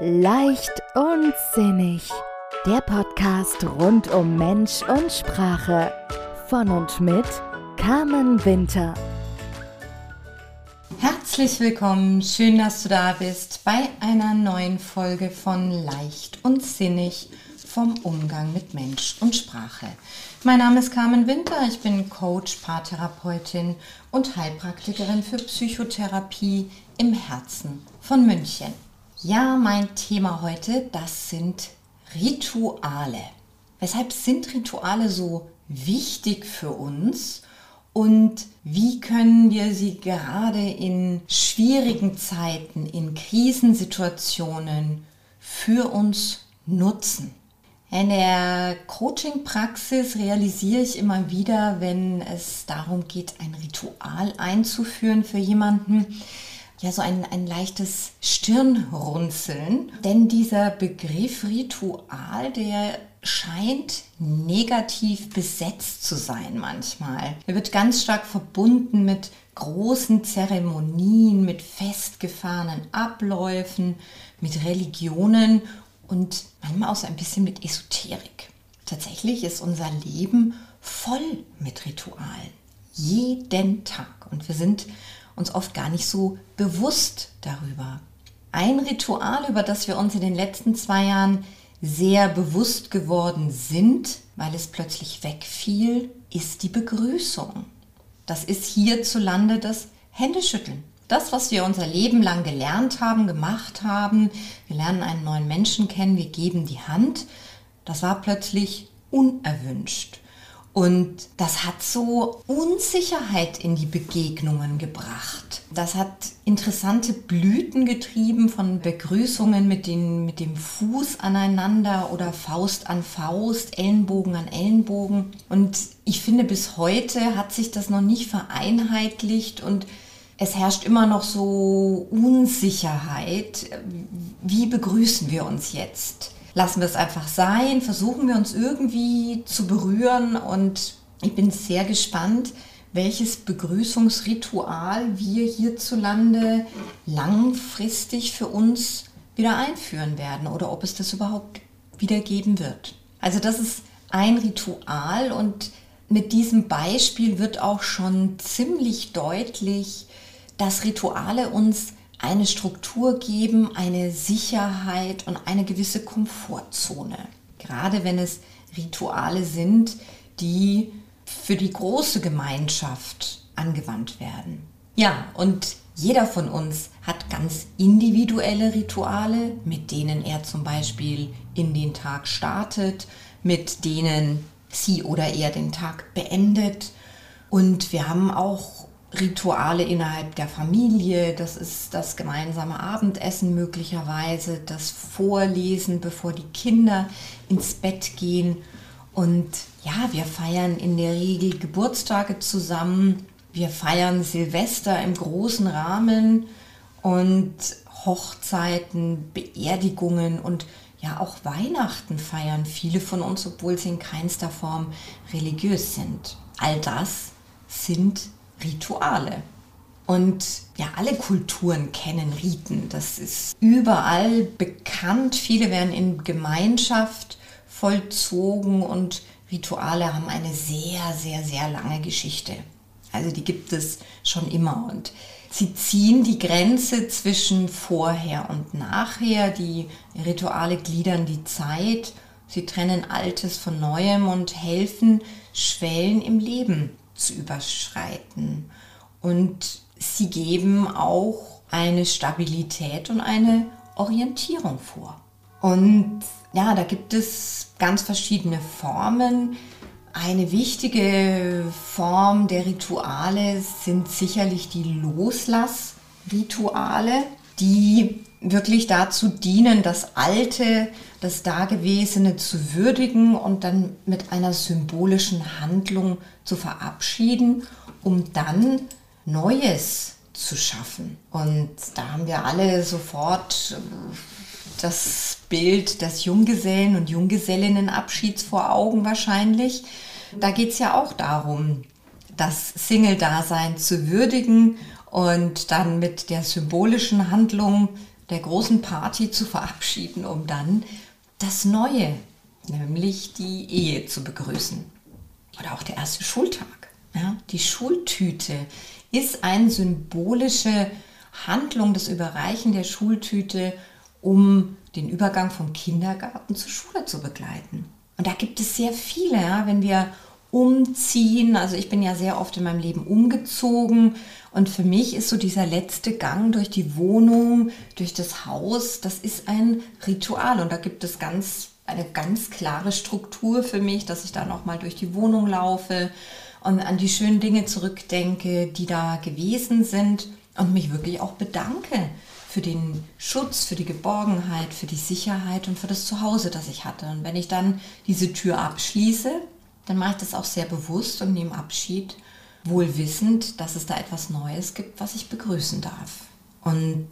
Leicht und sinnig. Der Podcast rund um Mensch und Sprache. Von und mit Carmen Winter. Herzlich willkommen, schön, dass du da bist bei einer neuen Folge von Leicht und Sinnig vom Umgang mit Mensch und Sprache. Mein Name ist Carmen Winter, ich bin Coach, Paartherapeutin und Heilpraktikerin für Psychotherapie im Herzen von München. Ja, mein Thema heute, das sind Rituale. Weshalb sind Rituale so wichtig für uns und wie können wir sie gerade in schwierigen Zeiten, in Krisensituationen für uns nutzen? In der Coaching-Praxis realisiere ich immer wieder, wenn es darum geht, ein Ritual einzuführen für jemanden, ja so ein, ein leichtes Stirnrunzeln. Denn dieser Begriff Ritual, der scheint negativ besetzt zu sein manchmal. Er wird ganz stark verbunden mit großen Zeremonien, mit festgefahrenen Abläufen, mit Religionen und manchmal auch so ein bisschen mit Esoterik. Tatsächlich ist unser Leben voll mit Ritualen. Jeden Tag. Und wir sind uns oft gar nicht so bewusst darüber. Ein Ritual, über das wir uns in den letzten zwei Jahren sehr bewusst geworden sind, weil es plötzlich wegfiel, ist die Begrüßung. Das ist hierzulande das Händeschütteln. Das, was wir unser Leben lang gelernt haben, gemacht haben, wir lernen einen neuen Menschen kennen, wir geben die Hand, das war plötzlich unerwünscht. Und das hat so Unsicherheit in die Begegnungen gebracht. Das hat interessante Blüten getrieben von Begrüßungen mit, den, mit dem Fuß aneinander oder Faust an Faust, Ellenbogen an Ellenbogen. Und ich finde, bis heute hat sich das noch nicht vereinheitlicht und es herrscht immer noch so Unsicherheit. Wie begrüßen wir uns jetzt? Lassen wir es einfach sein, versuchen wir uns irgendwie zu berühren und ich bin sehr gespannt, welches Begrüßungsritual wir hierzulande langfristig für uns wieder einführen werden oder ob es das überhaupt wieder geben wird. Also das ist ein Ritual und mit diesem Beispiel wird auch schon ziemlich deutlich, dass Rituale uns eine Struktur geben, eine Sicherheit und eine gewisse Komfortzone. Gerade wenn es Rituale sind, die für die große Gemeinschaft angewandt werden. Ja, und jeder von uns hat ganz individuelle Rituale, mit denen er zum Beispiel in den Tag startet, mit denen sie oder er den Tag beendet. Und wir haben auch Rituale innerhalb der Familie, das ist das gemeinsame Abendessen möglicherweise, das Vorlesen, bevor die Kinder ins Bett gehen. Und ja, wir feiern in der Regel Geburtstage zusammen, wir feiern Silvester im großen Rahmen und Hochzeiten, Beerdigungen und ja auch Weihnachten feiern viele von uns, obwohl sie in keinster Form religiös sind. All das sind Rituale. Und ja, alle Kulturen kennen Riten. Das ist überall bekannt. Viele werden in Gemeinschaft vollzogen und Rituale haben eine sehr, sehr, sehr lange Geschichte. Also die gibt es schon immer und sie ziehen die Grenze zwischen vorher und nachher. Die Rituale gliedern die Zeit. Sie trennen Altes von Neuem und helfen, Schwellen im Leben zu überschreiten. Und sie geben auch eine Stabilität und eine Orientierung vor. Und ja, da gibt es ganz verschiedene Formen. Eine wichtige Form der Rituale sind sicherlich die Loslassrituale, die wirklich dazu dienen, das Alte, das Dagewesene zu würdigen und dann mit einer symbolischen Handlung zu verabschieden, um dann Neues zu schaffen. Und da haben wir alle sofort äh, das Bild des Junggesellen und Junggesellinnenabschieds vor Augen wahrscheinlich. Da geht es ja auch darum, das Single-Dasein zu würdigen und dann mit der symbolischen Handlung der großen Party zu verabschieden, um dann das Neue, nämlich die Ehe zu begrüßen. Oder auch der erste Schultag. Ja? Die Schultüte ist eine symbolische Handlung, das Überreichen der Schultüte, um den Übergang vom Kindergarten zur Schule zu begleiten. Und da gibt es sehr viele, ja? wenn wir umziehen. Also ich bin ja sehr oft in meinem Leben umgezogen und für mich ist so dieser letzte Gang durch die Wohnung, durch das Haus, das ist ein Ritual und da gibt es ganz eine ganz klare Struktur für mich, dass ich da noch mal durch die Wohnung laufe und an die schönen Dinge zurückdenke, die da gewesen sind und mich wirklich auch bedanke für den Schutz, für die Geborgenheit, für die Sicherheit und für das Zuhause, das ich hatte. Und wenn ich dann diese Tür abschließe, dann mache ich das auch sehr bewusst und nehme Abschied, wohl wissend, dass es da etwas Neues gibt, was ich begrüßen darf. Und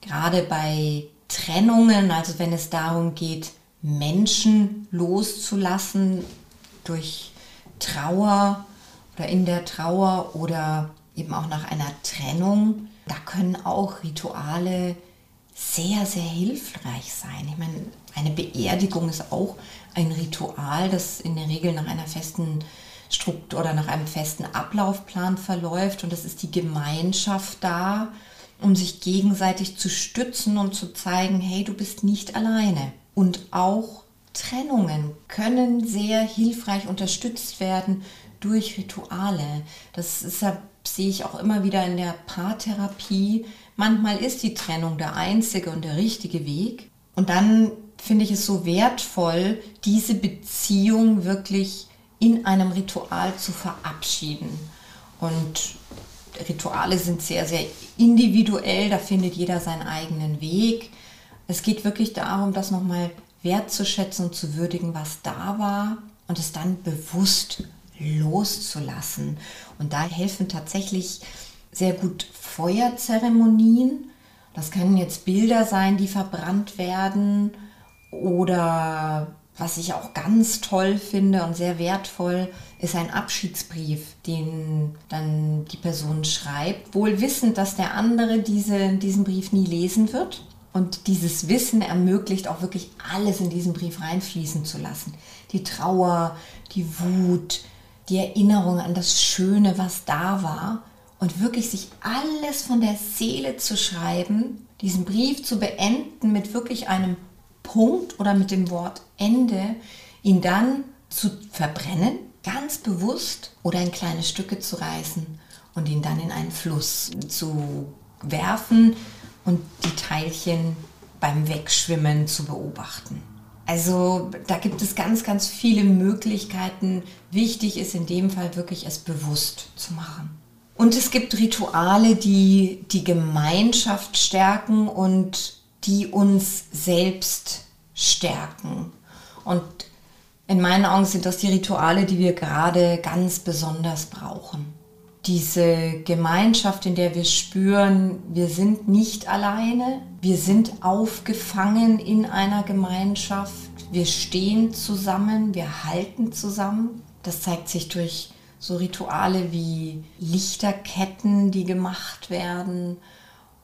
gerade bei Trennungen, also wenn es darum geht, Menschen loszulassen durch Trauer oder in der Trauer oder eben auch nach einer Trennung, da können auch Rituale sehr, sehr hilfreich sein. Ich meine, eine Beerdigung ist auch ein Ritual, das in der Regel nach einer festen Struktur oder nach einem festen Ablaufplan verläuft und es ist die Gemeinschaft da, um sich gegenseitig zu stützen und zu zeigen, hey, du bist nicht alleine. Und auch Trennungen können sehr hilfreich unterstützt werden durch Rituale. Das ist, sehe ich auch immer wieder in der Paartherapie. Manchmal ist die Trennung der einzige und der richtige Weg. Und dann finde ich es so wertvoll, diese Beziehung wirklich in einem Ritual zu verabschieden. Und Rituale sind sehr, sehr individuell, da findet jeder seinen eigenen Weg. Es geht wirklich darum, das nochmal wertzuschätzen und zu würdigen, was da war und es dann bewusst loszulassen. Und da helfen tatsächlich sehr gut Feuerzeremonien. Das können jetzt Bilder sein, die verbrannt werden oder was ich auch ganz toll finde und sehr wertvoll, ist ein Abschiedsbrief, den dann die Person schreibt, wohl wissend, dass der andere diese, diesen Brief nie lesen wird. Und dieses Wissen ermöglicht auch wirklich alles in diesen Brief reinfließen zu lassen. Die Trauer, die Wut, die Erinnerung an das Schöne, was da war. Und wirklich sich alles von der Seele zu schreiben, diesen Brief zu beenden mit wirklich einem Punkt oder mit dem Wort Ende, ihn dann zu verbrennen, ganz bewusst, oder in kleine Stücke zu reißen und ihn dann in einen Fluss zu werfen und die Teilchen beim Wegschwimmen zu beobachten. Also da gibt es ganz, ganz viele Möglichkeiten. Wichtig ist in dem Fall wirklich es bewusst zu machen. Und es gibt Rituale, die die Gemeinschaft stärken und die uns selbst stärken. Und in meinen Augen sind das die Rituale, die wir gerade ganz besonders brauchen. Diese Gemeinschaft, in der wir spüren, wir sind nicht alleine, wir sind aufgefangen in einer Gemeinschaft, wir stehen zusammen, wir halten zusammen. Das zeigt sich durch so Rituale wie Lichterketten, die gemacht werden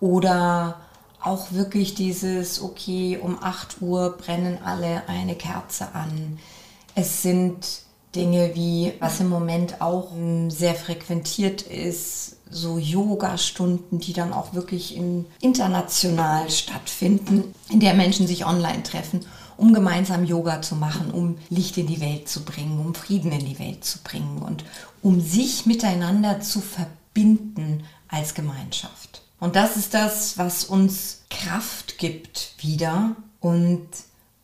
oder auch wirklich dieses, okay, um 8 Uhr brennen alle eine Kerze an. Es sind Dinge wie, was im Moment auch sehr frequentiert ist, so Yoga-Stunden, die dann auch wirklich in, international stattfinden, in der Menschen sich online treffen, um gemeinsam Yoga zu machen, um Licht in die Welt zu bringen, um Frieden in die Welt zu bringen und um sich miteinander zu verbinden als Gemeinschaft. Und das ist das, was uns Kraft gibt wieder. Und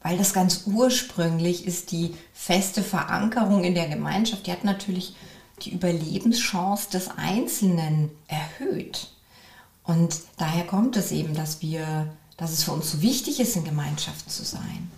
weil das ganz ursprünglich ist, die feste Verankerung in der Gemeinschaft, die hat natürlich die Überlebenschance des Einzelnen erhöht. Und daher kommt es eben, dass wir, dass es für uns so wichtig ist, in Gemeinschaft zu sein.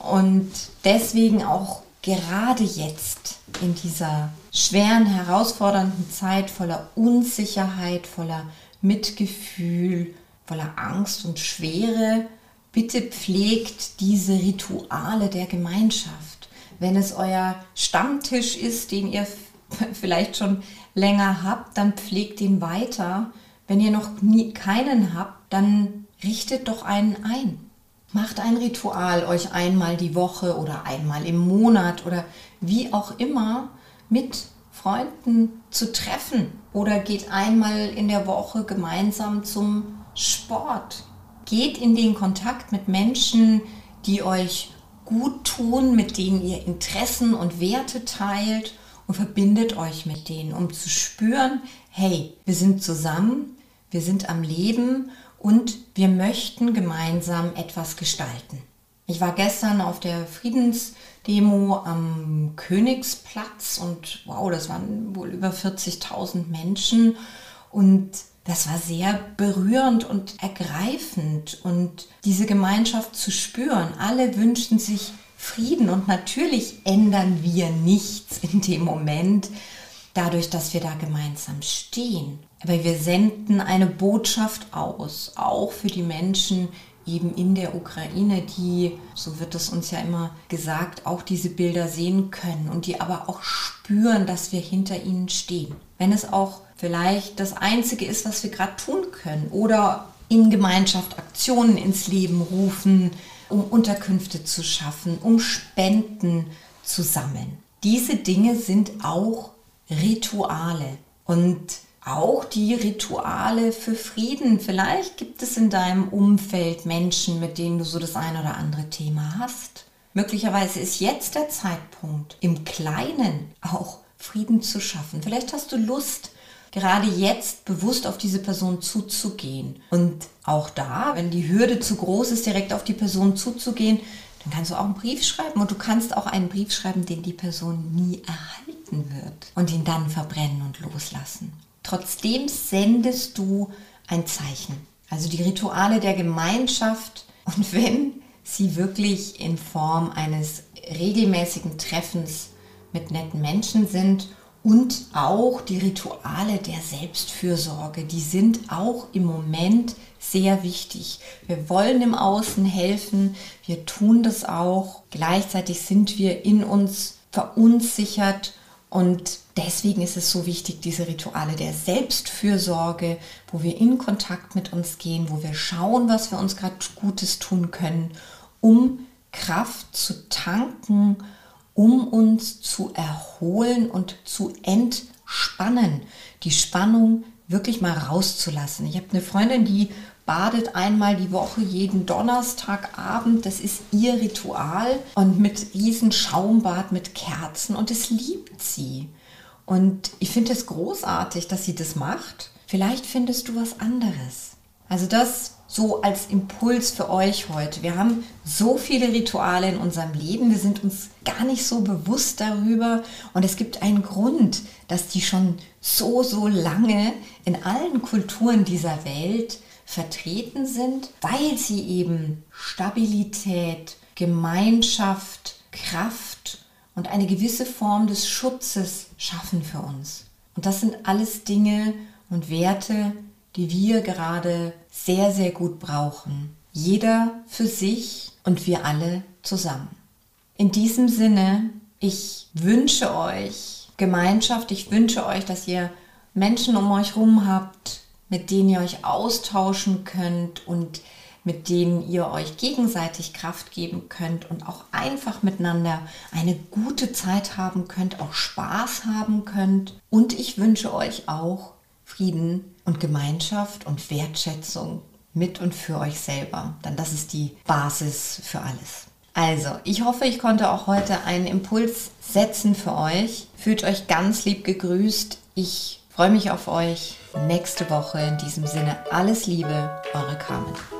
Und deswegen auch gerade jetzt in dieser schweren, herausfordernden Zeit voller Unsicherheit, voller Mitgefühl, voller Angst und Schwere, bitte pflegt diese Rituale der Gemeinschaft. Wenn es euer Stammtisch ist, den ihr vielleicht schon länger habt, dann pflegt ihn weiter. Wenn ihr noch nie keinen habt, dann richtet doch einen ein. Macht ein Ritual, euch einmal die Woche oder einmal im Monat oder wie auch immer mit Freunden zu treffen oder geht einmal in der Woche gemeinsam zum Sport. Geht in den Kontakt mit Menschen, die euch gut tun, mit denen ihr Interessen und Werte teilt und verbindet euch mit denen, um zu spüren, hey, wir sind zusammen, wir sind am Leben und wir möchten gemeinsam etwas gestalten. Ich war gestern auf der Friedensdemo am Königsplatz und wow, das waren wohl über 40.000 Menschen und das war sehr berührend und ergreifend und diese Gemeinschaft zu spüren. Alle wünschten sich Frieden und natürlich ändern wir nichts in dem Moment dadurch, dass wir da gemeinsam stehen. Aber wir senden eine Botschaft aus, auch für die Menschen eben in der Ukraine, die, so wird es uns ja immer gesagt, auch diese Bilder sehen können und die aber auch spüren, dass wir hinter ihnen stehen. Wenn es auch vielleicht das Einzige ist, was wir gerade tun können oder in Gemeinschaft Aktionen ins Leben rufen, um Unterkünfte zu schaffen, um Spenden zu sammeln. Diese Dinge sind auch Rituale und auch die Rituale für Frieden. Vielleicht gibt es in deinem Umfeld Menschen, mit denen du so das ein oder andere Thema hast. Möglicherweise ist jetzt der Zeitpunkt, im Kleinen auch Frieden zu schaffen. Vielleicht hast du Lust, gerade jetzt bewusst auf diese Person zuzugehen. Und auch da, wenn die Hürde zu groß ist, direkt auf die Person zuzugehen, dann kannst du auch einen Brief schreiben und du kannst auch einen Brief schreiben, den die Person nie erhalten wird und ihn dann verbrennen und loslassen. Trotzdem sendest du ein Zeichen. Also die Rituale der Gemeinschaft und wenn sie wirklich in Form eines regelmäßigen Treffens mit netten Menschen sind und auch die Rituale der Selbstfürsorge, die sind auch im Moment sehr wichtig. Wir wollen im Außen helfen, wir tun das auch. Gleichzeitig sind wir in uns verunsichert und deswegen ist es so wichtig, diese Rituale der Selbstfürsorge, wo wir in Kontakt mit uns gehen, wo wir schauen, was wir uns gerade Gutes tun können, um Kraft zu tanken, um uns zu erholen und zu entspannen. Die Spannung wirklich mal rauszulassen. Ich habe eine Freundin, die badet einmal die Woche jeden Donnerstagabend. Das ist ihr Ritual und mit riesen Schaumbad mit Kerzen und es liebt sie. Und ich finde es großartig, dass sie das macht. Vielleicht findest du was anderes. Also das so als Impuls für euch heute. Wir haben so viele Rituale in unserem Leben, wir sind uns gar nicht so bewusst darüber und es gibt einen Grund, dass die schon so, so lange in allen Kulturen dieser Welt vertreten sind, weil sie eben Stabilität, Gemeinschaft, Kraft und eine gewisse Form des Schutzes schaffen für uns. Und das sind alles Dinge und Werte, die wir gerade sehr, sehr gut brauchen. Jeder für sich und wir alle zusammen. In diesem Sinne, ich wünsche euch Gemeinschaft, ich wünsche euch, dass ihr Menschen um euch herum habt, mit denen ihr euch austauschen könnt und mit denen ihr euch gegenseitig Kraft geben könnt und auch einfach miteinander eine gute Zeit haben könnt, auch Spaß haben könnt. Und ich wünsche euch auch Frieden und Gemeinschaft und Wertschätzung mit und für euch selber. Denn das ist die Basis für alles. Also, ich hoffe, ich konnte auch heute einen Impuls setzen für euch. Fühlt euch ganz lieb gegrüßt. Ich freue mich auf euch nächste Woche. In diesem Sinne alles Liebe, eure Carmen.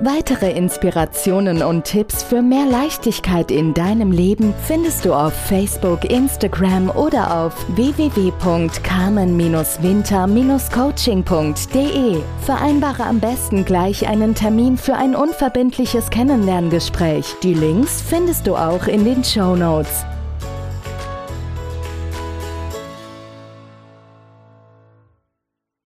Weitere Inspirationen und Tipps für mehr Leichtigkeit in deinem Leben findest du auf Facebook, Instagram oder auf www.carmen-winter-coaching.de. Vereinbare am besten gleich einen Termin für ein unverbindliches Kennenlerngespräch. Die Links findest du auch in den Show Notes.